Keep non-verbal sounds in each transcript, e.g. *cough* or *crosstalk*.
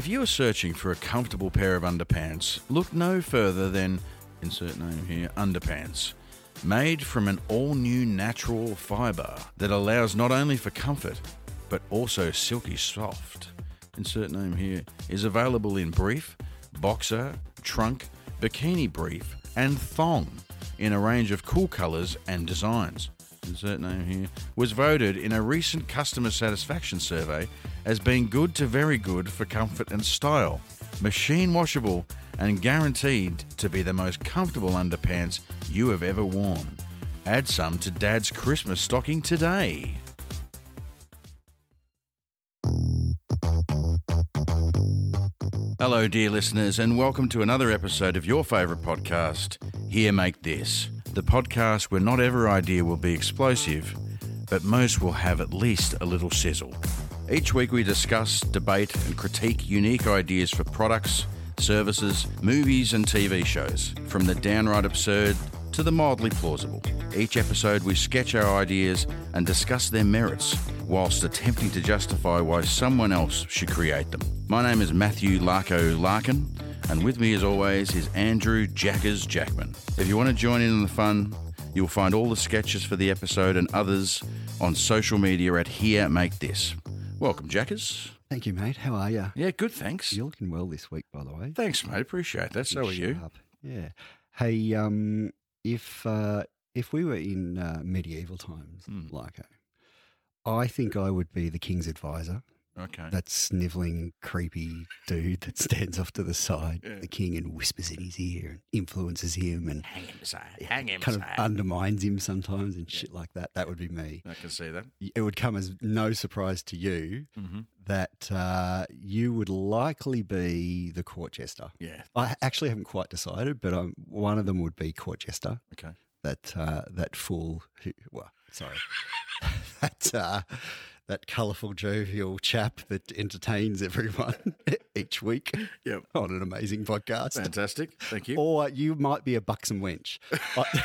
If you are searching for a comfortable pair of underpants, look no further than, insert name here, underpants. Made from an all new natural fibre that allows not only for comfort, but also silky soft. Insert name here is available in brief, boxer, trunk, bikini brief, and thong in a range of cool colours and designs. Insert name here was voted in a recent customer satisfaction survey as being good to very good for comfort and style, machine washable, and guaranteed to be the most comfortable underpants you have ever worn. Add some to Dad's Christmas stocking today. Hello, dear listeners, and welcome to another episode of your favourite podcast, Here Make This, the podcast where not every idea will be explosive, but most will have at least a little sizzle. Each week we discuss, debate, and critique unique ideas for products, services, movies, and TV shows, from the downright absurd to the mildly plausible. Each episode we sketch our ideas and discuss their merits, whilst attempting to justify why someone else should create them. My name is Matthew Larko Larkin, and with me as always is Andrew Jackers Jackman. If you want to join in on the fun, you'll find all the sketches for the episode and others on social media at Here Make This. Welcome, Jackers. Thank you, mate. How are you? Yeah, good, thanks. You're looking well this week, by the way. Thanks, mate. Appreciate that. So are you. Sharp. Yeah. Hey, um, if uh, if we were in uh, medieval times, Hmm. like I think I would be the king's advisor. Okay. That sniveling, creepy dude that stands off to the side, Yeah. the king, and whispers in his ear and influences him and Hang him aside. Hang him kind of undermines him sometimes and shit like that. That would be me. I can see that. It would come as no surprise to you Mm-hmm. that uh, you would likely be the court jester. Yeah. I actually haven't quite decided, but um, one of them would be court jester. Okay. That uh, that fool, who, well, sorry, *laughs* that uh, that colourful, jovial chap that entertains everyone *laughs* each week Yep. on an amazing podcast. Fantastic. Thank you. Or you might be a buxom wench. *laughs* I, *laughs*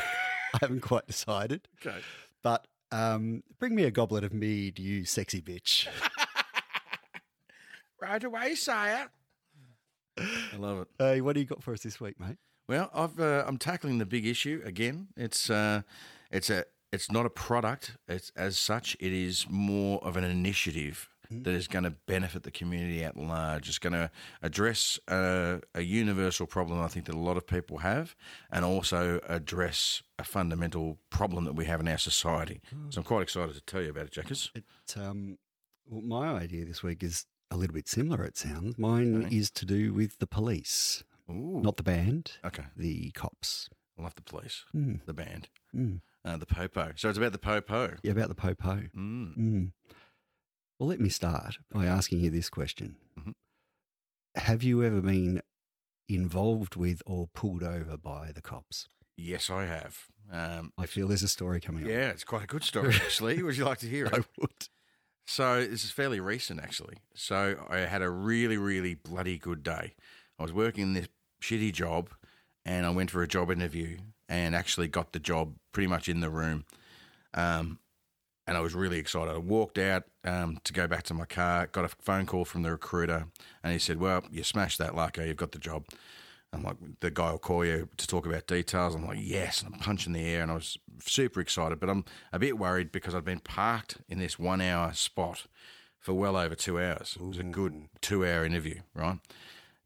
I haven't quite decided, Okay. but um, bring me a goblet of mead, you sexy bitch. Right away, sire. I love it. Hey, what do you got for us this week, mate? Well, I've uh, I'm tackling the big issue again. It's uh, it's a it's not a product. It's as such. It is more of an initiative that is going to benefit the community at large. It's going to address a, a universal problem I think that a lot of people have, and also address a fundamental problem that we have in our society. So I'm quite excited to tell you about it, Jackers. It, um, well, my idea this week is a little bit similar, it sounds. Mine Okay. is to do with the police, Ooh. not the band, okay. the cops. I love the police, Mm, the band, mm. Uh, the popo. So it's about the popo. Yeah, about the popo. Mm. Mm. Well, let me start by asking you this question Mhm. Have you ever been involved with or pulled over by the cops? Yes, I have. Um, I feel there's a story coming up. yeah, it's quite a good story, actually. *laughs* Would you like to hear I it? would. So, this is fairly recent, actually. So, I had a really, really bloody good day. I was working this shitty job and I went for a job interview and actually got the job pretty much in the room. Um, and I was really excited. I walked out um, to go back to my car, got a phone call from the recruiter, and he said, Well, you smashed that, Larko, you've got the job. I'm like, the guy will call you to talk about details. I'm like, yes. And I'm punching the air and I was super excited, but I'm a bit worried because I'd been parked in this one hour spot for well over two hours. It was a good two hour interview, right?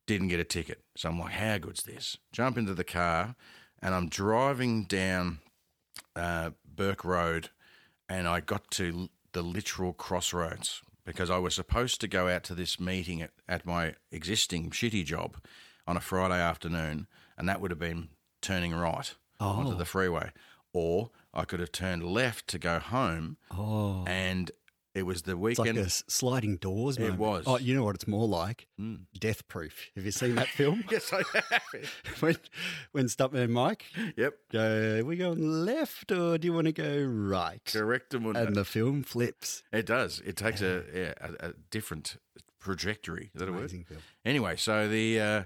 Didn't get a ticket. So I'm like, how good's this? Jump into the car and I'm driving down uh, Burke Road and I got to the literal crossroads because I was supposed to go out to this meeting at, at my existing shitty job on a Friday afternoon, and that would have been turning right onto Oh. the freeway. Or I could have turned left to go home, Oh. and it was the weekend. It's like a sliding doors It was. Oh, you know what it's more like? Mm. Death Proof. Have you seen that *laughs* film? yes, I have. *laughs* when when Stuntman Mike yep, go, we going left or do you want to go right? correct. And And the film flips. it does. It takes a, yeah, a, a different trajectory. Is that a word? Film. Anyway, so the uh,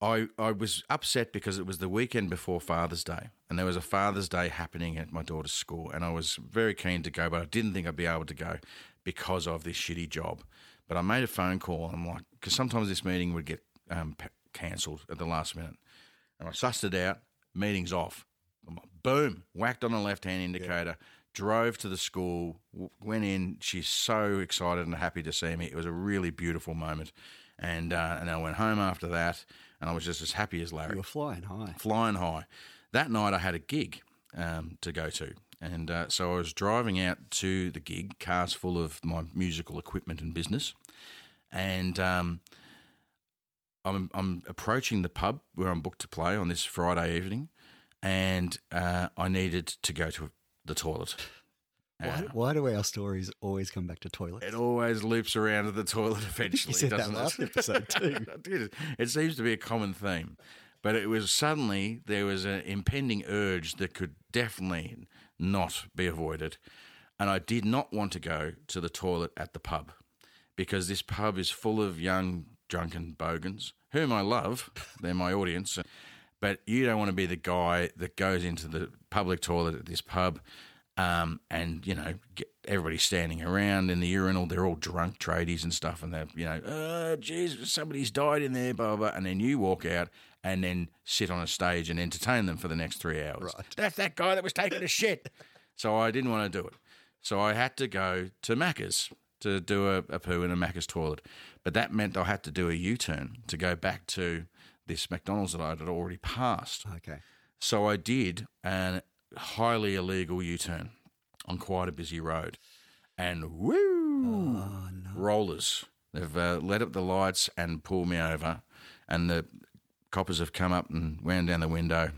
I I was upset because it was the weekend before Father's Day, and there was a Father's Day happening at my daughter's school, and I was very keen to go, but I didn't think I'd be able to go. because of this shitty job. But I made a phone call. And I'm like, because sometimes this meeting would get um, p- cancelled at the last minute. And I sussed it out. Meeting's off. Like, boom, whacked on the left hand indicator. Drove to the school, w- went in. She's so excited and happy to see me. It was a really beautiful moment. And uh, and I went home after that, and I was just as happy as Larry You were flying high. flying high. That night I had a gig um, to go to. And uh, so I was driving out to the gig, cars full of my musical equipment and business. And um, I'm, I'm approaching the pub where I'm booked to play on this Friday evening. And uh, I needed to go to the toilet. Why, why do our stories always come back to toilets? it always loops around to the toilet *laughs* eventually, you said that doesn't last it? episode *laughs* too. It seems to be a common theme. But it was suddenly there was an impending urge that could definitely not be avoided. And I did not want to go to the toilet at the pub because this pub is full of young drunken bogans whom I love. They're my audience. But you don't want to be the guy that goes into the public toilet at this pub um, and, you know, get everybody standing around in the urinal. They're all drunk tradies and stuff. And they're, you know, oh, somebody's died in there, blah, blah, blah. And then you walk out and then sit on a stage and entertain them for the next three hours. Right. That's that guy that was taking a shit. So I didn't want to do it. So I had to go to Macca's to do a, a poo in a Macca's toilet. But that meant I had to do a U turn to go back to this McDonald's that I had already passed. Okay. So I did an highly illegal U turn on quite a busy road. And woo! Oh, no. Rollers. They've uh, lit up the lights and pulled me over. And the coppers have come up and wound down the window.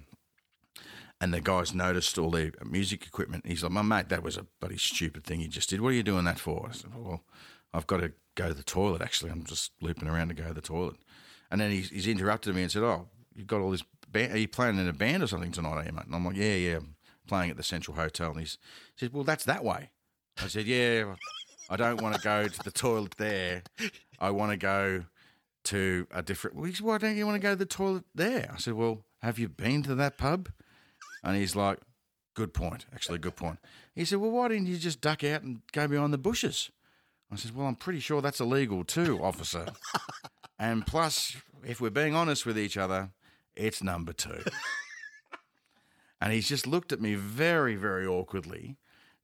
And the guys noticed all the music equipment. He's like, my mate, that was a bloody stupid thing you just did. What are you doing that for? I said, well, I've got to go to the toilet, actually. I'm just looping around to go to the toilet. And then he's, he's interrupted me and said, oh, you've got all this band. Are you playing in a band or something tonight, are you, mate? And I'm like, yeah, yeah, I'm playing at the Central Hotel. And he said, well, that's that way. I said, yeah, I don't want to go to the toilet there. I want to go to a different. Well, he said, why don't you want to go to the toilet there? I said, well, have you been to that pub? And he's like, good point. Actually, good point. He said, well, why didn't you just duck out and go behind the bushes? I said, well, I'm pretty sure that's illegal too, officer. *laughs* and plus, if we're being honest with each other, it's number two. And he's just looked at me very, very awkwardly,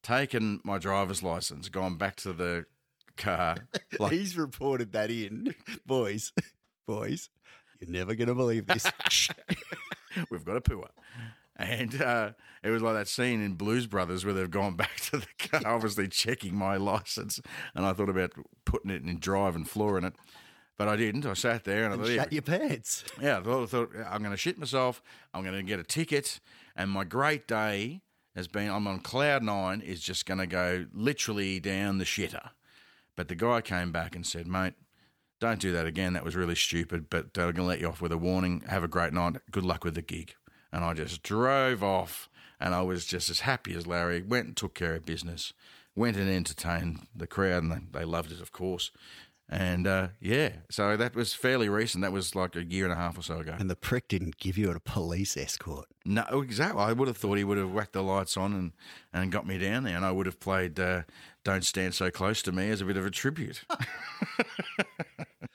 taken my driver's license, gone back to the car. *laughs* Like, He's reported that in. *laughs* Boys, *laughs* boys, you're never going to believe this. we've got a pooer. And uh, it was like that scene in Blues Brothers where they've gone back to the car, obviously checking my license. And I thought about putting it in drive and flooring it. But I didn't. I sat there and I thought, yeah, Shut your pants. yeah, I thought, I thought I'm going to shit myself. I'm going to get a ticket, and my great day has been. I'm on cloud nine. Is just going to go literally down the shitter. But the guy came back and said, "Mate, don't do that again. That was really stupid. But uh, I'm going to let you off with a warning. Have a great night. Good luck with the gig." And I just drove off, and I was just as happy as Larry. Went and took care of business. Went and entertained the crowd, and they, they loved it, of course. And uh, yeah, so that was fairly recent. That was like a year and a half or so ago. And the prick didn't give you a police escort. No, exactly. I would have thought he would have whacked the lights on and, and got me down there, and I would have played uh, "Don't Stand So Close to Me" as a bit of a tribute. *laughs*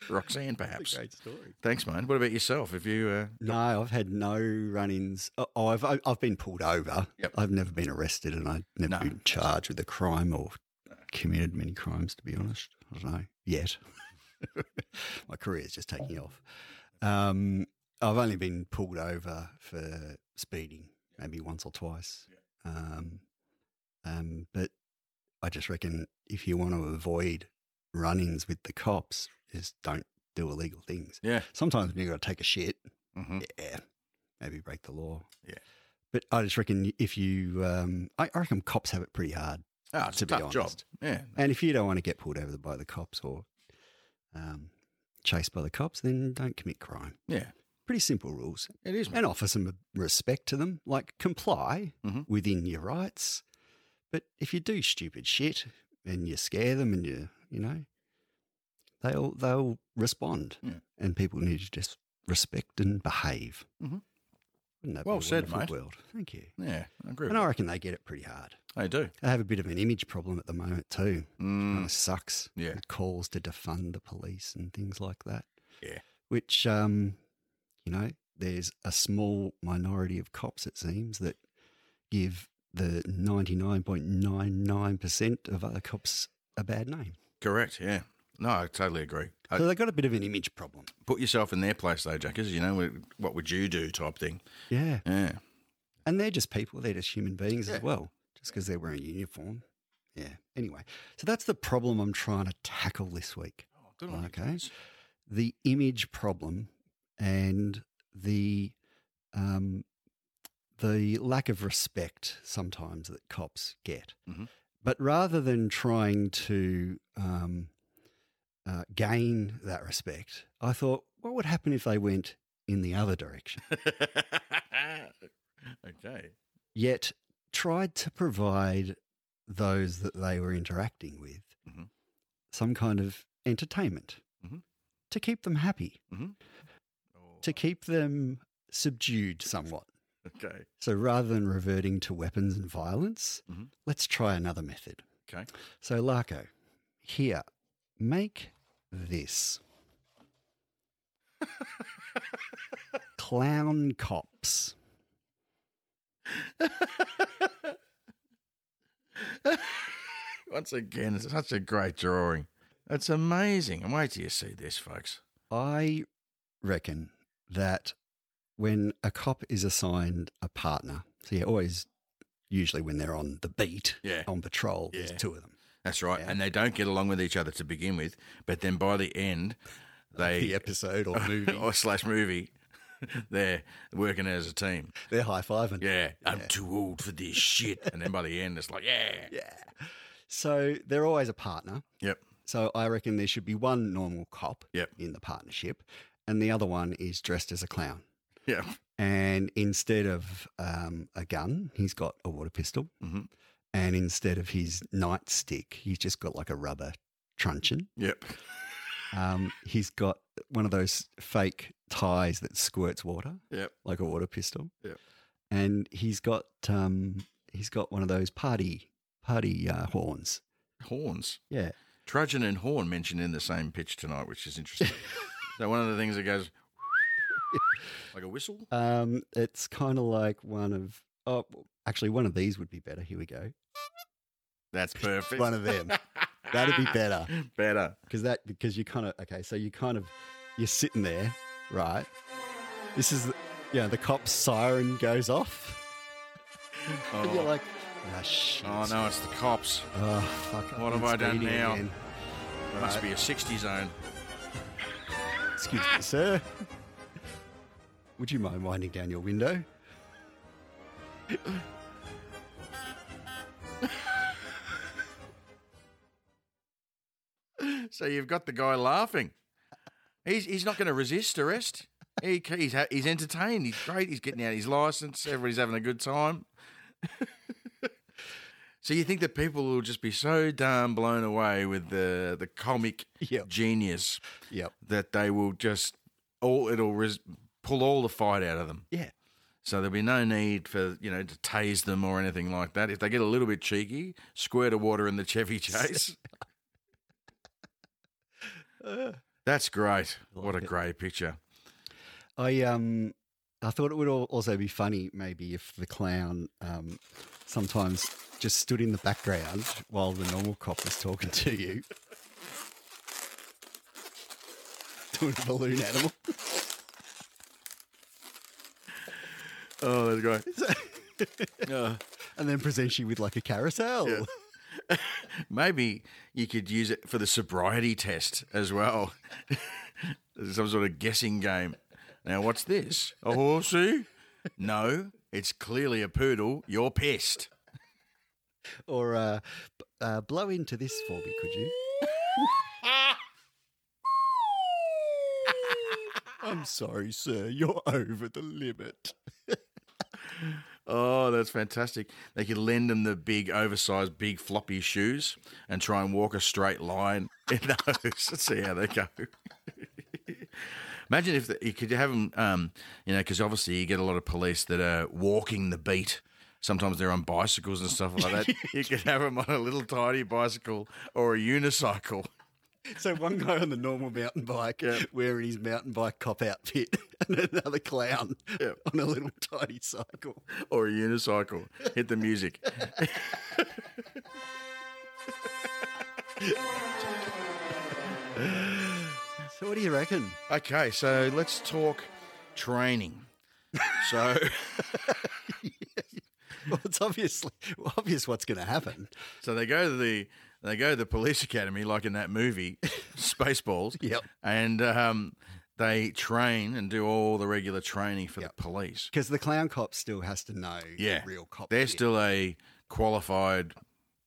Roxanne, perhaps. Great story. Thanks, mate. What about yourself? If you, uh, No, I've had no run-ins. Oh, oh, I've I've been pulled over. Yep. I've never been arrested, and I've never No. been charged with a crime or committed many crimes. To be honest, I don't know yet. *laughs* My career is just taking off. Um, I've only been pulled over for speeding, maybe once or twice. Um, um, but I just reckon if you want to avoid run-ins with the cops, just don't do illegal things. yeah, Sometimes when you got to take a shit, hmm yeah, maybe break the law. Yeah. But I just reckon if you, um, I, I reckon cops have it pretty hard. Oh, it's To a be tough job. honest. Yeah, And if you don't want to get pulled over by the cops or um, chased by the cops, then don't commit crime. yeah, Pretty simple rules. it is. And offer some respect to them, like comply Mhm. within your rights. But if you do stupid shit and you scare them and you, you know, they'll they'll respond. Yeah. And people need to just respect and behave. Mhm. Wouldn't that Well be said, mate. world? Thank you. Yeah, I agree. And I reckon they get it pretty hard. They do. They have a bit of an image problem at the moment too. Kind Mm, of sucks. Yeah. With calls to defund the police and things like that. Yeah. Which, um, you know, there's a small minority of cops, it seems, that give the 99.99% of other cops a bad name. correct. Yeah. No, I totally agree. So they've got a bit of an image problem. put yourself in their place, though, Jackers. You know, what would you do type thing. Yeah. Yeah. And they're just people, they're just human beings Yeah. as well, just because they're wearing a uniform. Yeah. Anyway, so that's the problem I'm trying to tackle this week. Oh, good on Okay. guys. the image problem and the um, the lack of respect sometimes that cops get. Mhm. But rather than trying to um, uh, gain that respect, I thought, what would happen if they went in the other direction? *laughs* okay. Yet tried to provide those that they were interacting with Mhm. some kind of entertainment Mhm. to keep them happy. Oh, to keep them subdued somewhat. *laughs* okay. So rather than reverting to weapons and violence, Mhm. let's try another method. Okay. So, Larko, here, make this *laughs* clown cops. Once again, it's such a great drawing. It's amazing. And wait till you see this, folks. I reckon that when a cop is assigned a partner, so yeah, always, usually when they're on the beat, Yeah. on patrol, there's two of them. That's right. Yeah. And they don't get along with each other to begin with, but then by the end, they The episode or movie, *laughs* or slash movie, *laughs* they're working as a team. they're high fiving. Yeah, I'm too old for this shit. And then by the end, it's like, yeah, Yeah. So they're always a partner. yep, So I reckon there should be one normal cop Yep. in the partnership, and the other one is dressed as a clown. Yeah. And instead of um, a gun, he's got a water pistol. Mhm. And instead of his nightstick, he's just got like a rubber truncheon. yep. Um, he's got one of those fake ties that squirts water, Yep. like a water pistol. Yep. And he's got um, he's got one of those party party uh, horns. Horns. Yeah. Trudgeon and Horn mentioned in the same pitch tonight, which is interesting. *laughs* so one of the things that goes *laughs* like a whistle. Um, it's kind of like one of oh, actually one of these would be better. Here we go. That's perfect. One of them. That'd be better *laughs* Better. because that because you kind of okay. So you kind of you're sitting there, right? This is the, yeah. The cop's siren goes off, *laughs* and you're Oh, like, ah, shit. oh no, it's the cops. Oh, fuck. What have I done now? again. Must be a 60 zone. Excuse me, sir. Would you mind winding down your window? *laughs* So you've got the guy laughing. He's he's not going to resist arrest. He, he's he's entertained. He's great. He's getting out his license. Everybody's having a good time. *laughs* so you think that people will just be so darn blown away with the the comic Yep. genius Yep. that they will just all it'll res- pull all the fight out of them. Yeah. So there'll be no need for you know to tase them or anything like that. If they get a little bit cheeky, squirt of water in the Chevy Chase. *laughs* That's great. what a it. great picture. I um I thought it would also be funny maybe if the clown um sometimes just stood in the background while the normal cop was talking to you. *laughs* Doing a balloon animal. *laughs* Oh, that's great. Uh, and then presents you with like a carousel. Yeah. *laughs* maybe you could use it for the sobriety test as well. *laughs* Some sort of guessing game. Now, what's this? A horsey? No, it's clearly a poodle. You're pissed. Or uh, b- uh, blow into this for me, could you? *laughs* I'm sorry, sir. You're over the limit. Oh, that's fantastic. They could lend them the big, oversized, big, floppy shoes and try and walk a straight line *laughs* in those. Let's see how they go. *laughs* Imagine if the, you could have them, um, you know, because obviously you get a lot of police that are walking the beat. Sometimes they're on bicycles and stuff like that. *laughs* you could have them on a little tiny bicycle or a unicycle. *laughs* So one guy on the normal mountain bike Yeah. wearing his mountain bike cop outfit, *laughs* and another clown Yeah. *laughs* on a little tiny cycle. Or a unicycle. Hit the music. So what do you reckon? Okay, so let's talk training. So, Well, it's obviously obvious what's going to happen. so they go to the they go to the police academy, like in that movie, *laughs* Spaceballs. Yep. And um, they train and do all the regular training for Yep. the police. Because the clown cop still has to know Yeah, the real cop. They're shit. still a qualified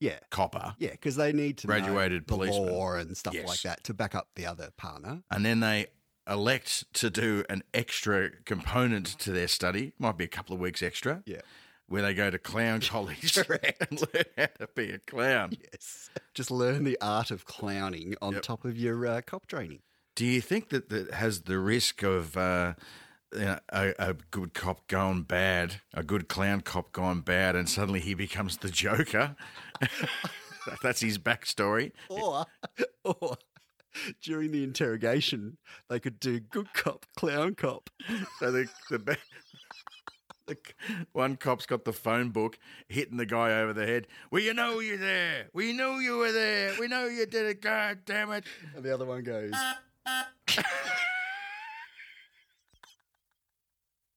yeah, copper, yeah, because they need to know Graduated the law and stuff Yes. like that to back up the other partner. and then they elect to do an extra component to their study. Might be a couple of weeks extra. Yeah. Where they go to clown *laughs* college *laughs* and learn how to be a clown. Yes, just learn the art of clowning on Yep. top of your uh, cop training. Do you think that that has the risk of uh, you know, a, a good cop gone bad, a good clown cop gone bad, and suddenly he becomes the Joker? *laughs* That's his backstory. Or, or during the interrogation, they could do good cop, clown cop. So the the, the *laughs* one cop's got the phone book hitting the guy over the head. We you know you're there. We knew you were there. We know you did it. God damn it! And the other one goes, *laughs*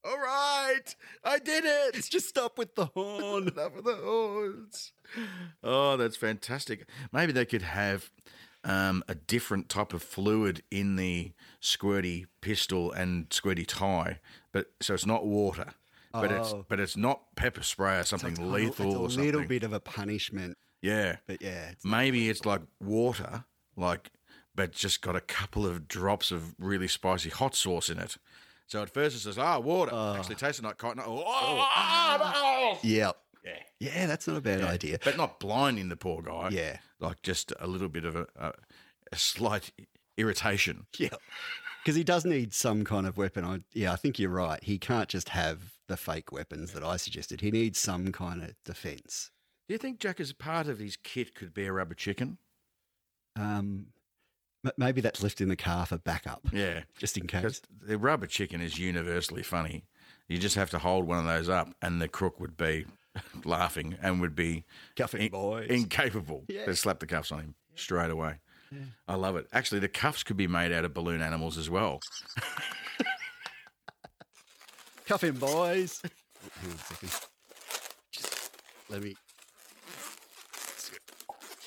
All right, I did it. just stop with the horn. *laughs* Enough of the horns. Oh, that's fantastic. Maybe they could have um, a different type of fluid in the squirty pistol and squirty tie, but so it's not water, but it's Oh. but it's not pepper spray or something It's lethal it's a or something. A little bit of a punishment, Yeah, but yeah, it's maybe it's like water, like but just got a couple of drops of really spicy hot sauce in it. So at first it says, "Ah, water." Actually, tasted like cotton. Oh, oh, oh ah, ah, ah, yeah, yeah. yeah. That's not a bad idea. but not blinding the poor guy. Yeah, like just a little bit of a, a, a slight irritation. *laughs* yeah, because he does need some kind of weapon. I, yeah, I think you're right. He can't just have the fake weapons that I suggested. He needs some kind of defense. Do you think Jack, as part of his kit, could be a rubber chicken? Um, maybe that's left in the car for backup, Yeah, just in case. the rubber chicken is universally funny. You just have to hold one of those up, and the crook would be *laughs* laughing and would be Cuffing in- boys. incapable Yeah. to slap the cuffs on him straight away. I love it. Actually, the cuffs could be made out of balloon animals as well. *laughs* Cuff him, boys. *laughs* Hang on a second. Just let me.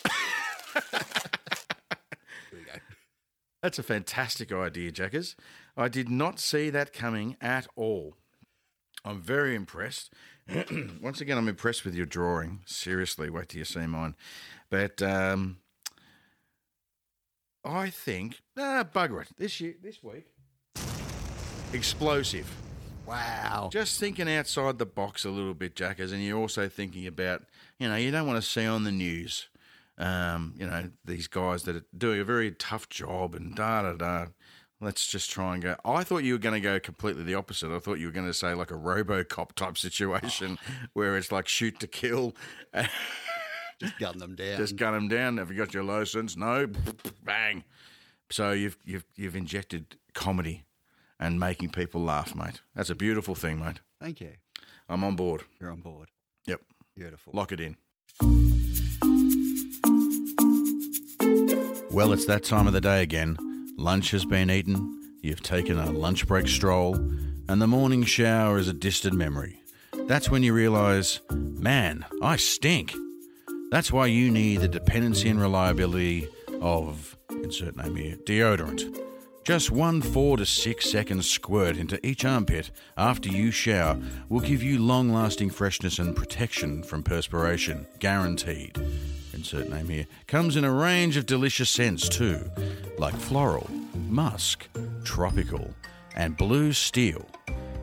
*coughs* Here we go. That's a fantastic idea, Jackers. I did not see that coming at all. I'm very impressed. *clears throat* Once again, I'm impressed with your drawing. Seriously, wait till you see mine. But um, I think, ah, bugger it. This year, this week, explosive. Wow. Just thinking outside the box a little bit, Jackers, and you're also thinking about, you know, you don't want to see on the news, um, you know, these guys that are doing a very tough job and da da da. Let's just try and go. I thought you were going to go completely the opposite. I thought you were going to say like a RoboCop type situation *laughs* where it's like shoot to kill, *laughs* Just gun them down. just gun them down. Have you got your license? No, bang. So you've you've you've injected comedy and making people laugh, mate. That's a beautiful thing, mate. Thank you. I'm on board. You're on board. Yep. Beautiful. Lock it in. Well, it's that time of the day again. Lunch has been eaten, you've taken a lunch break stroll, and the morning shower is a distant memory. That's when you realise, man, I stink. That's why you need the dependency and reliability of, insert name here, deodorant. Just one four to six second squirt into each armpit after you shower will give you long lasting freshness and protection from perspiration, guaranteed. Insert name here. Comes in a range of delicious scents too, like floral, musk, tropical, and blue steel.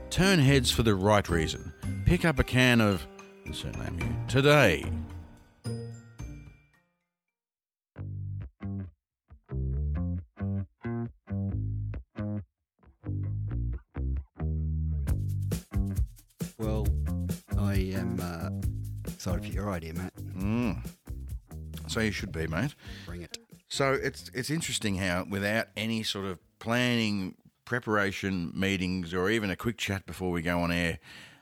Turn heads for the right reason. Pick up a can of, insert name here, today. Excited for your idea, Matt. So you should be, mate. Bring it. So it's it's interesting how without any sort of planning, preparation, meetings, or even a quick chat before we go on air,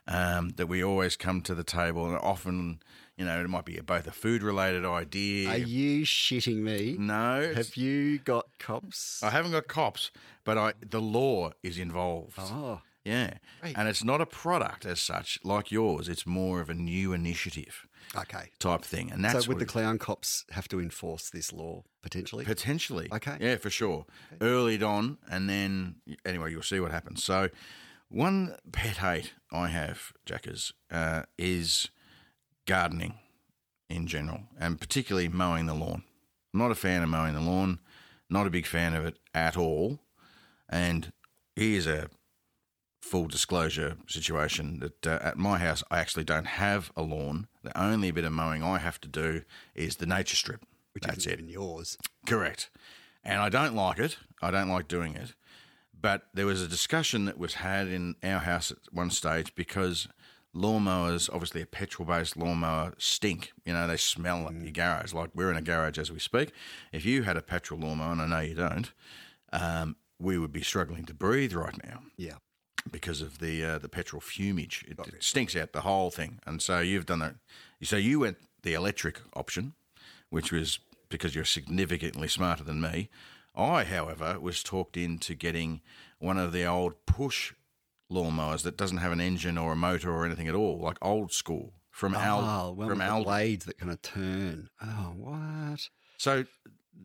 um, that we always come to the table, and often, you know, it might be both a food related idea. Are you shitting me? no, Have you got cops? I haven't got cops, but I the law is involved. oh, Yeah, and it's not a product as such like yours. It's more of a new initiative okay. type thing, and that's so would the clown cops have to enforce this law potentially? Potentially. Okay. Yeah, for sure. Early on, and then, anyway, you'll see what happens. So, one pet hate I have, Jackers, uh, is gardening in general, and particularly mowing the lawn. I'm not a fan of mowing the lawn, not a big fan of it at all. And here's a full disclosure situation that uh, at my house, I actually don't have a lawn. The only bit of mowing I have to do is the nature strip. Which That's isn't it. yours. Correct. And I don't like it. I don't like doing it. But there was a discussion that was had in our house at one stage because lawnmowers, obviously a petrol based lawnmower, stink. You know, they smell up your garage. Like we're in a garage as we speak. If you had a petrol lawnmower, and I know you don't, um, we would be struggling to breathe right now Yeah. Because of the uh, the petrol fumage. It, it stinks out the whole thing. And so you've done that. So you went the electric option, which was because you're significantly smarter than me. I, however, was talked into getting one of the old push lawnmowers that doesn't have an engine or a motor or anything at all, like old school from Al oh, well, from Al. blades that kind of turn. Oh, what? So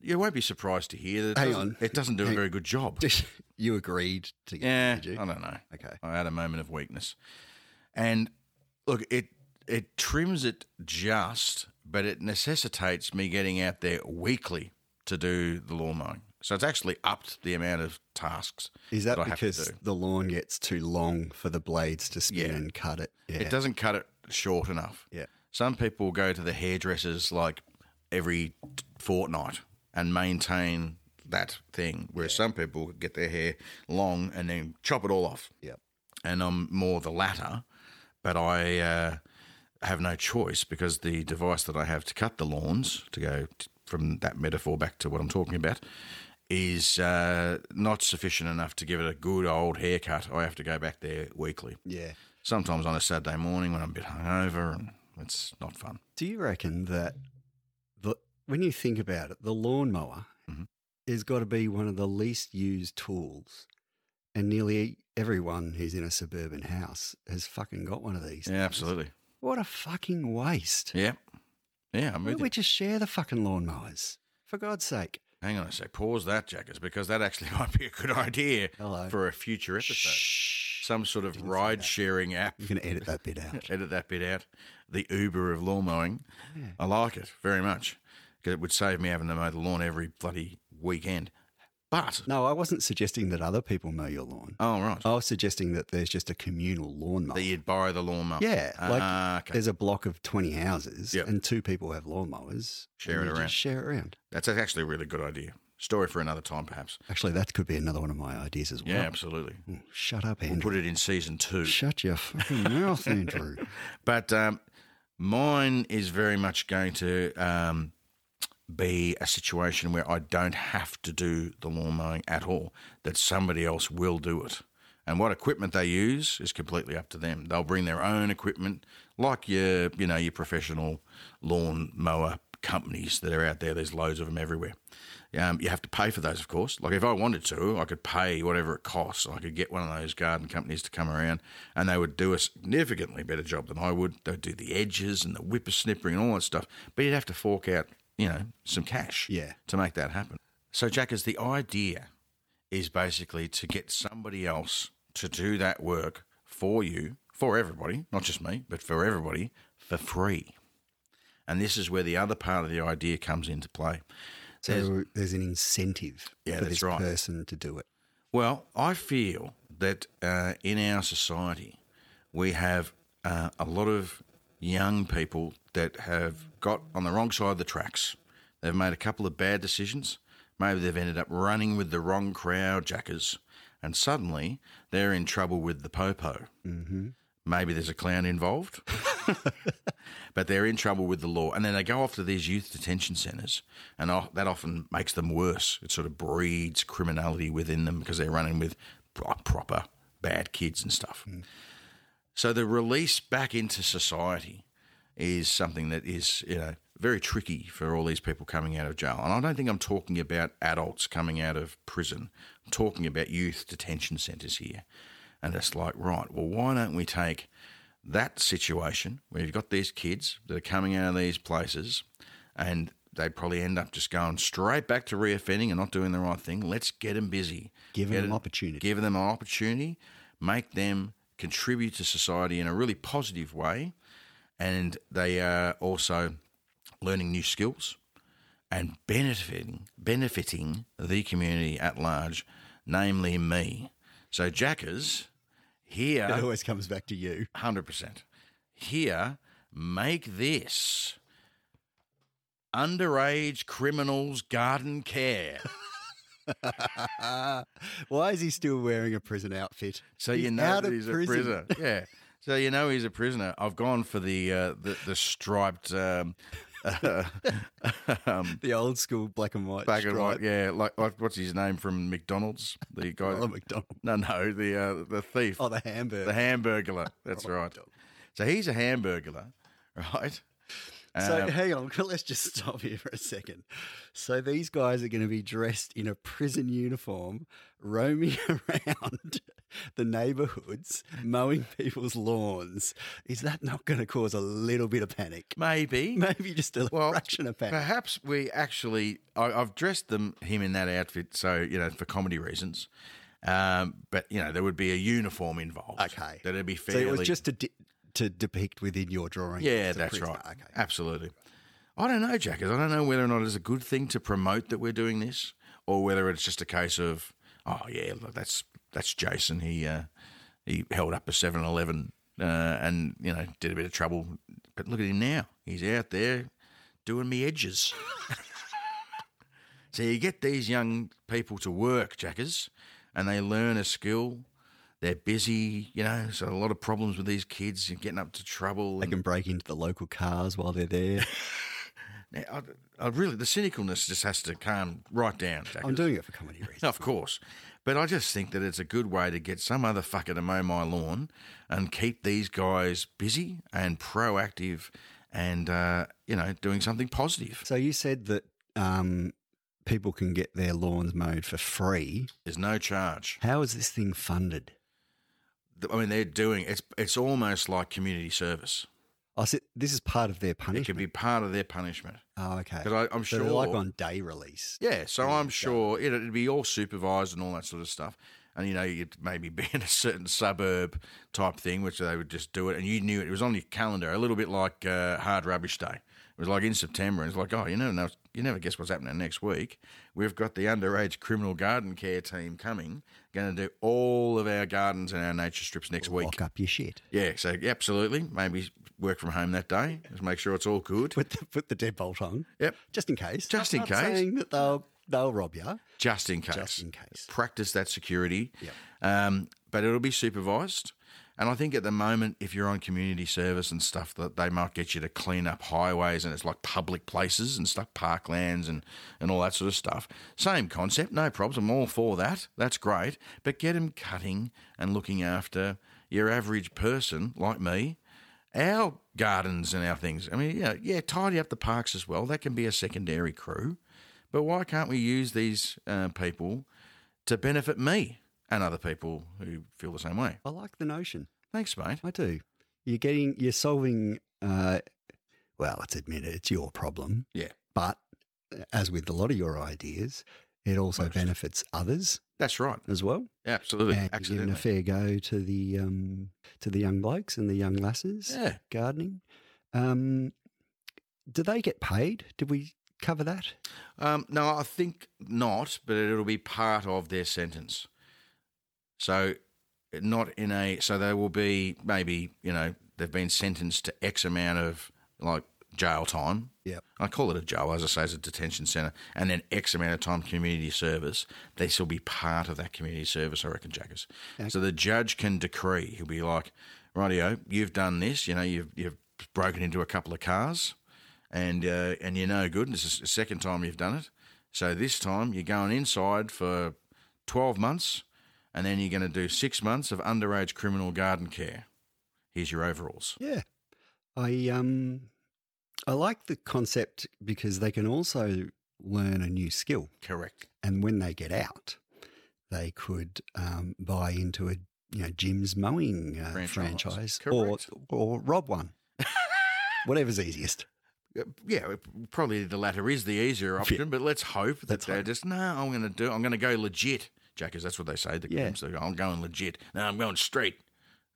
you won't be surprised to hear that Hang on. it doesn't do a very good job. *laughs* you agreed to get Yeah, it, did you? I don't know. Okay. I had a moment of weakness, and look, it it trims it just, but it necessitates me getting out there weekly to do the lawn mowing. So it's actually upped the amount of tasks. Is that, that I have to because the lawn gets too long for the blades to spin Yeah. and cut it? Yeah. It doesn't cut it short enough. Yeah. Some people go to the hairdressers like every fortnight and maintain that thing, whereas some people get their hair long and then chop it all off. Yeah. and I'm more the latter, but I uh, have no choice because the device that I have to cut the lawns, to go t- from that metaphor back to what I'm talking about, is uh, not sufficient enough to give it a good old haircut. I have to go back there weekly. Yeah. Sometimes on a Saturday morning when I'm a bit hungover, and it's not fun. Do you reckon that the when you think about it, the lawnmower. Has got to be one of the least used tools, and nearly everyone who's in a suburban house has fucking got one of these. Yeah, absolutely. What a fucking waste! Yeah, yeah, I'm Why with you. we just share the fucking lawnmowers? For God's sake! Hang on a sec. Pause that, Jackers, because that actually *laughs* might be a good idea Hello. for a future episode. Shh. Some sort of ride sharing app. You can edit that bit out. *laughs* edit that bit out. The Uber of lawn mowing. Yeah. I like it very much because it would save me having to mow the lawn every bloody weekend. But No, I wasn't suggesting that other people mow your lawn. oh right, I was suggesting that there's just a communal lawnmower. that you'd borrow the lawnmower. Yeah, like Ah, okay. there's a block of 20 houses Yep. and two people have lawnmowers. Share it around. Share it around. That's actually a really good idea. Story for another time, perhaps. Actually, that could be another one of my ideas as well. Yeah, absolutely. Oh, shut up, We'll Andrew. put it in season two. Shut your fucking mouth, Andrew. *laughs* But um, mine is very much going to um, be a situation where I don't have to do the lawn mowing at all, that somebody else will do it. And what equipment they use is completely up to them. They'll bring their own equipment, like your, you know, your professional lawn mower companies that are out there. There's loads of them everywhere. Um, you have to pay for those, of course. Like if I wanted to, I could pay whatever it costs. I could get one of those garden companies to come around, and they would do a significantly better job than I would. They'd do the edges and the whippersnippering and all that stuff, but you'd have to fork out, you know, some cash Yeah. to make that happen. So, Jack, is the idea is basically to get somebody else to do that work for you, for everybody, not just me, but for everybody, for free. And this is where the other part of the idea comes into play. So there's, an incentive Yeah, for this right. person to do it. Well, I feel that uh, in our society, we have uh, a lot of young people that have got on the wrong side of the tracks. They've made a couple of bad decisions. Maybe they've ended up running with the wrong crowd, jackers, and suddenly they're in trouble with the popo. Mm-hmm. maybe there's a clown involved, *laughs* but they're in trouble with the law. And then they go off to these youth detention centres, and that often makes them worse. It sort of breeds criminality within them because they're running with proper bad kids and stuff. So the release back into society is something that is, you know, very tricky for all these people coming out of jail. And I don't think I'm talking about adults coming out of prison. I'm talking about youth detention centres here. And it's like, right, well, why don't we take that situation where you've got these kids that are coming out of these places and they probably end up just going straight back to reoffending and not doing the right thing. Let's get them busy. Give Get them an opportunity. Give them an opportunity, make them contribute to society in a really positive way. And they are also learning new skills and benefiting benefiting the community at large, namely me. So Jackers, here It always comes back to you. Hundred percent. Here, make this underage criminals garden care. *laughs* Why is he still wearing a prison outfit? So He's you know that he's prison. a prisoner. Yeah. *laughs* So you know he's a prisoner. I've gone for the uh, the, the striped um, *laughs* um, The old school black and white. black and white. Yeah, like, like what's his name from McDonald's? The *laughs* guy. Ronald McDonald. No, no, the uh, the thief. Oh, the hamburger. the hamburglar. That's Ronald right. McDonald. So he's a hamburglar, *laughs* right? So Um, hang on, let's just stop here for a second. So these guys are going to be dressed in a prison uniform, roaming around *laughs* the neighbourhoods, mowing people's lawns. Is that not going to cause a little bit of panic? maybe. *laughs* Maybe just a Well, fraction of panic. Perhaps we actually, I, I've dressed them him in that outfit, so you know for comedy reasons. Um, but you know there would be a uniform involved. Okay. that'd be So fairly. it was just to de- to depict within your drawing. yeah, that's right. Okay. Absolutely. I don't know, Jackers. I don't know whether or not it's a good thing to promote that we're doing this, or whether it's just a case of, oh yeah, look, that's that's Jason. He uh, he held up a 7-Eleven uh, and you know did a bit of trouble, but look at him now. He's out there doing me edges. *laughs* So you get these young people to work, Jackers, and they learn a skill. They're busy, you know, so a lot of problems with these kids, you're getting up to trouble. They and- can break into the local cars while they're there. *laughs* Now, I, I really, the cynicalness just has to calm right down, Jackers. I'm doing it for comedy *laughs* reasons. Of course. But I just think that it's a good way to get some other fucker to mow my lawn and keep these guys busy and proactive and, uh, you know, doing something positive. So you said that um, people can get their lawns mowed for free. There's no charge. How is this thing funded? I mean, they're doing it's. It's almost like community service. I said this is part of their punishment. It could be part of their punishment oh, okay. because I'm so sure. like on day release. yeah, so Yeah, I'm sure it, it'd be all supervised and all that sort of stuff. And you know, you'd maybe *laughs* be in a certain suburb type thing, which they would just do it, and you knew it. It was on your calendar, a little bit like uh, Hard Rubbish Day. It was like in September. and It's like, oh, you never know, you never guess what's happening next week. We've got the underage criminal garden care team coming, going to do all of our gardens and our nature strips next week. Lock up your shit. Yeah, so absolutely. Maybe work from home that day. Just make sure it's all good. Put the, put the deadbolt on. Yep. Just in case. Just I'm in not case. saying that they'll they'll rob you. Just in case. Just in case. Practice that security. Yep. Um, but it'll be supervised. And I think at the moment, if you're on community service and stuff, that they might get you to clean up highways and it's like public places and stuff, parklands and, and all that sort of stuff. Same concept, no problems. I'm all for that. That's great. But get them cutting and looking after your average person like me, our gardens and our things. I mean, yeah, yeah, tidy up the parks as well. That can be a secondary crew. But why can't we use these uh, people to benefit me and other people who feel the same way? I like the notion. Thanks, mate. I do. You're getting you're solving. Uh, well, let's admit it. It's your problem. Yeah. But as with a lot of your ideas, it also Most. benefits others That's right. as well. Absolutely. and giving a fair go to the um, to the young blokes and the young lasses Yeah. gardening. Um, do they get paid? Did we cover that? Um, no, I think not, but it'll be part of their sentence. So, not in a. So they will be maybe you know they've been sentenced to X amount of like jail time. Yep. I call it a jail, as I say, it's a detention centre, and then X amount of time community service. They still be part of that community service, I reckon, Jackers. Okay. So the judge can decree. He'll be like, rightio, you've done this. You know, you've you've broken into a couple of cars, and uh, and you're no good. And this is the second time you've done it. So this time you're going inside for twelve months, and then you're going to do six months of underage criminal garden care. Here's your overalls. Yeah. I um I like the concept because they can also learn a new skill. Correct. And when they get out, they could um, buy into a you know Jim's mowing uh, Franchise. franchise or or rob one. Whatever's easiest. Yeah, probably the latter is the easier *laughs* option, but let's hope that Let's they're hope. just no. I'm going to do. I'm going to go legit, Jackas. That's what they say. The Yeah. They go, I'm going legit. No, I'm going straight,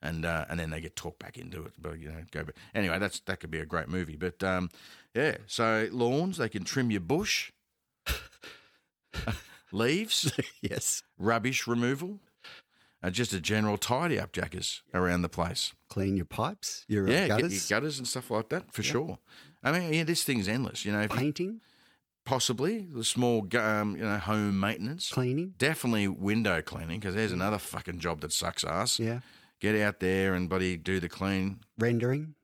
and uh, and then they get talked back into it. But you know, go. But anyway, that's that could be a great movie. But um, yeah, so lawns they can trim your bush, *laughs* leaves, yes. rubbish removal, and just a general tidy up, Jackas, around the place. Clean your pipes, your uh, Yeah, gutters, your gutters and stuff like that for sure. I mean, yeah, this thing's endless. You know, if you- painting, possibly the small, um, you know, home maintenance. cleaning. Definitely window cleaning because there's another fucking job that sucks ass. Yeah. Get out there and buddy do the clean. Rendering.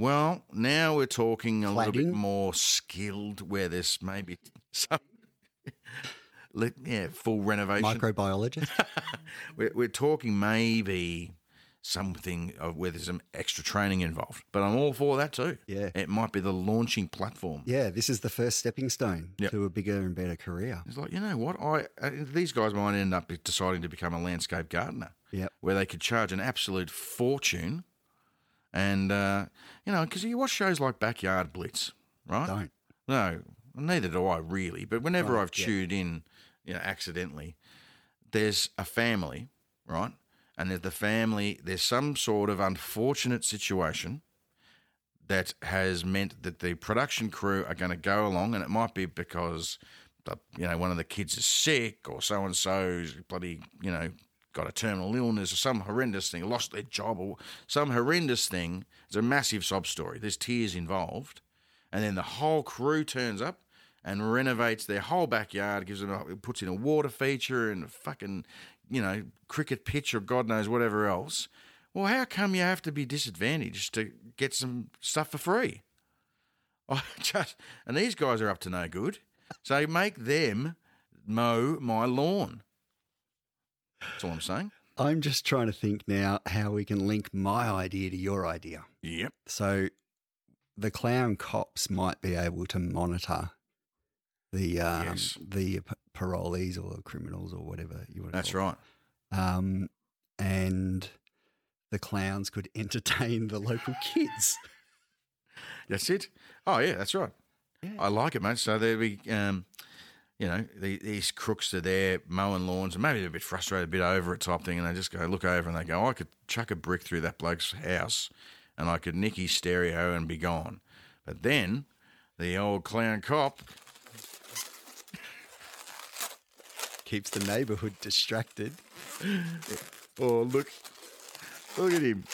Well, now we're talking a little bit more skilled, where there's maybe *laughs* some, yeah, full renovation. Microbiologist. *laughs* We're, we're talking maybe something of where there's some extra training involved, but I'm all for that too. Yeah. it might be the launching platform. yeah, this is the first stepping stone Yep. to a bigger and better career. It's like you know what I uh, these guys might end up deciding to become a landscape gardener. Yeah. where they could charge an absolute fortune, and uh, you know because you watch shows like Backyard Blitz, right? Don't. No, neither do I really. But whenever Right, I've yeah. tuned in, you know, accidentally, there's a family, right? And there's the family. There's some sort of unfortunate situation that has meant that the production crew are going to go along, and it might be because the, you know one of the kids is sick, or so and so's bloody you know got a terminal illness, or some horrendous thing, lost their job, or some horrendous thing. It's a massive sob story. There's tears involved and then the whole crew turns up and renovates their whole backyard, gives them a, puts in a water feature and a fucking, you know, cricket pitch or God knows whatever else. Well, how come you have to be disadvantaged to get some stuff for free? *laughs* I just and these guys are up to no good, so make them mow my lawn. That's all I'm saying. I'm just trying to think now how we can link my idea to your idea. Yep. So the clown cops might be able to monitor the um, Yes. the parolees or criminals or whatever you want to That's right. Um, and the clowns could *laughs* entertain the local kids. That's it. Oh yeah, that's right. Yeah. I like it, mate. So there we, um, you know, the, these crooks are there mowing lawns, and maybe they're a bit frustrated, a bit over it type thing, and they just go look over and they go, I could chuck a brick through that bloke's house, and I could nick his stereo and be gone. But then the old clown cop, Keeps the neighborhood distracted. *laughs* oh look, look at him. *laughs*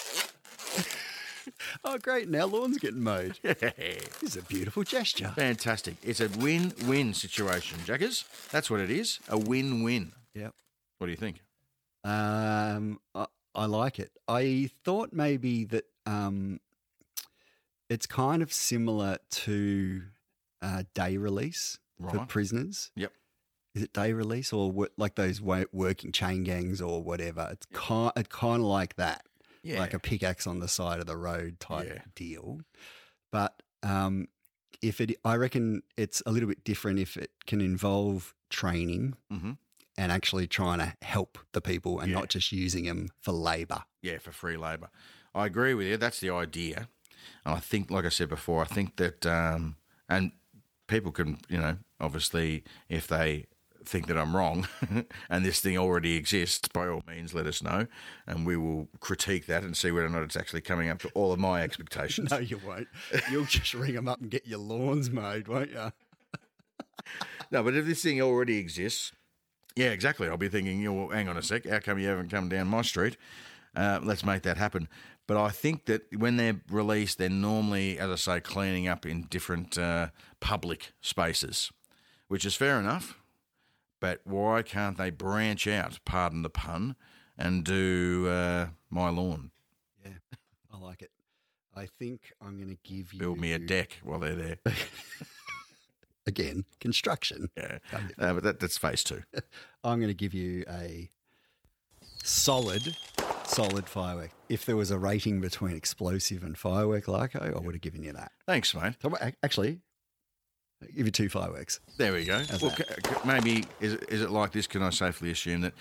Oh, great. Now lawn's getting mowed. *laughs* This is a beautiful gesture. Fantastic. It's a win-win situation, Jackas. That's what it is. A win-win. Yep. What do you think? Um, I, I like it. I thought maybe that um, it's kind of similar to uh, day release for prisoners. Yep. Is it day release or like those wo- working chain gangs or whatever? It's kind, it kind of like that, Yeah. like a pickaxe on the side of the road type Yeah. deal. But um, if it, I reckon it's a little bit different if it can involve training mm-hmm. and actually trying to help the people and not just using them for labour. Yeah, for free labour. I agree with you. That's the idea. And I think, like I said before, I think that, um, and people can, you know, obviously, if they think that I'm wrong *laughs* and this thing already exists, by all means, let us know. And we will critique that and see whether or not it's actually coming up to all of my *laughs* expectations. No, you won't. You'll just ring them up and get your lawns mowed, won't you? *laughs* No, but if this thing already exists, yeah, exactly. I'll be thinking, you well, hang on a sec, how come you haven't come down my street? Uh, let's make that happen. But I think that when they're released, they're normally, as I say, cleaning up in different uh, public spaces, which is fair enough. But why can't they branch out, pardon the pun, and do uh, my lawn? Yeah. *laughs* I like it. I think I'm going to give you Build me a deck while they're there. *laughs* again construction. Yeah, uh, but that, that's phase two. *laughs* I'm going to give you a solid, solid firework. If there was a rating between explosive and firework, Larko, I would have given you that. Thanks, mate. So, actually, I'll give you two fireworks. There we go. How's Well, c- c- maybe is it, is it like this? Can I safely assume that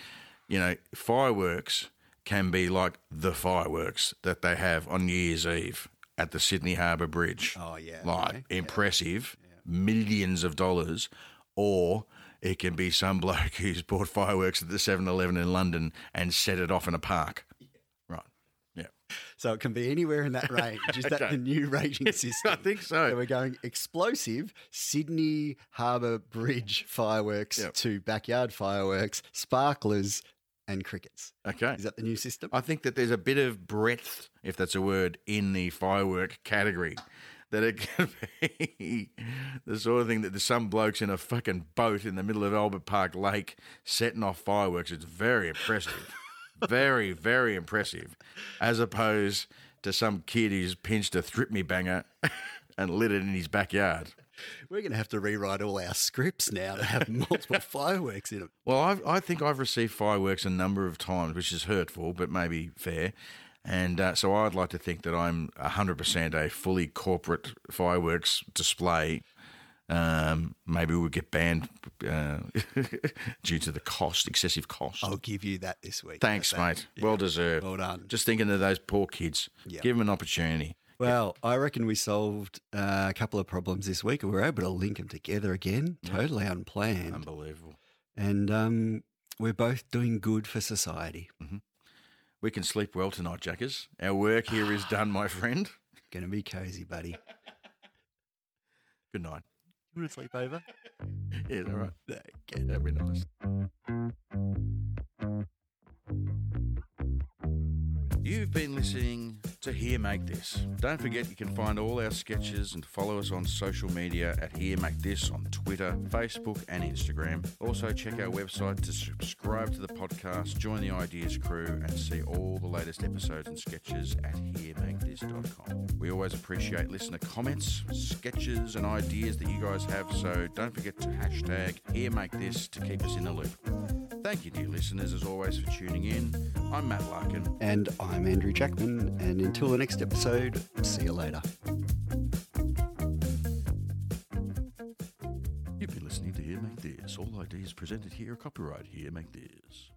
you know fireworks can be like the fireworks that they have on New Year's Eve at the Sydney Harbour Bridge? Oh, yeah. like okay. Yeah. impressive, millions of dollars, or it can be some *laughs* bloke who's bought fireworks at the 7-Eleven in London and set it off in a park. So it can be anywhere in that range. Is that *laughs* the new rating *laughs* system? I think So so. we're going explosive Sydney Harbour Bridge *laughs* fireworks Yep. to backyard fireworks, sparklers, and crickets. Okay. Is that the new system? I think that there's a bit of breadth, if that's a word, in the firework category. That it can be the sort of thing that there's some blokes in a fucking boat in the middle of Albert Park Lake setting off fireworks. It's very impressive. Very, very impressive. As opposed to some kid who's pinched a thruppenny banger *laughs* and lit it in his backyard. We're going to have to rewrite all our scripts now to have multiple *laughs* fireworks in them. Well, I've, I think I've received fireworks a number of times, which is hurtful, but maybe fair. And uh, so I'd like to think that I'm 100% a fully corporate fireworks display. Um, maybe we'll get banned uh, *laughs* due to the cost, excessive cost. I'll give you that this week. Thanks, that? mate. Well deserved. Well done. Just thinking of those poor kids. Yeah. Give them an opportunity. Well, I reckon we solved uh, a couple of problems this week. We were able to link them together again, totally unplanned. Unbelievable. and um, we're both doing good for society. We can sleep well tonight, Jackas. Our work here is *sighs* done, my friend. Going to be cozy, buddy. Good night. Want to sleep over? Yeah, all right. That'd be nice. You've been listening to Here Make This. Don't forget you can find all our sketches and follow us on social media at Here Make This on Twitter, Facebook, and Instagram. Also, check our website to subscribe to the podcast, join the Ideas crew, and see all the latest episodes and sketches at HereMakeThis.com. We always appreciate listener comments, sketches, and ideas that you guys have, so don't forget to hashtag Here Make This to keep us in the loop. Thank you, dear listeners, as always, for tuning in. I'm Matt Larkin. And I'm Andrew Jackman. And until the next episode, see you later. You've been listening to Here Make This. All ideas presented here are copyright Here Make This.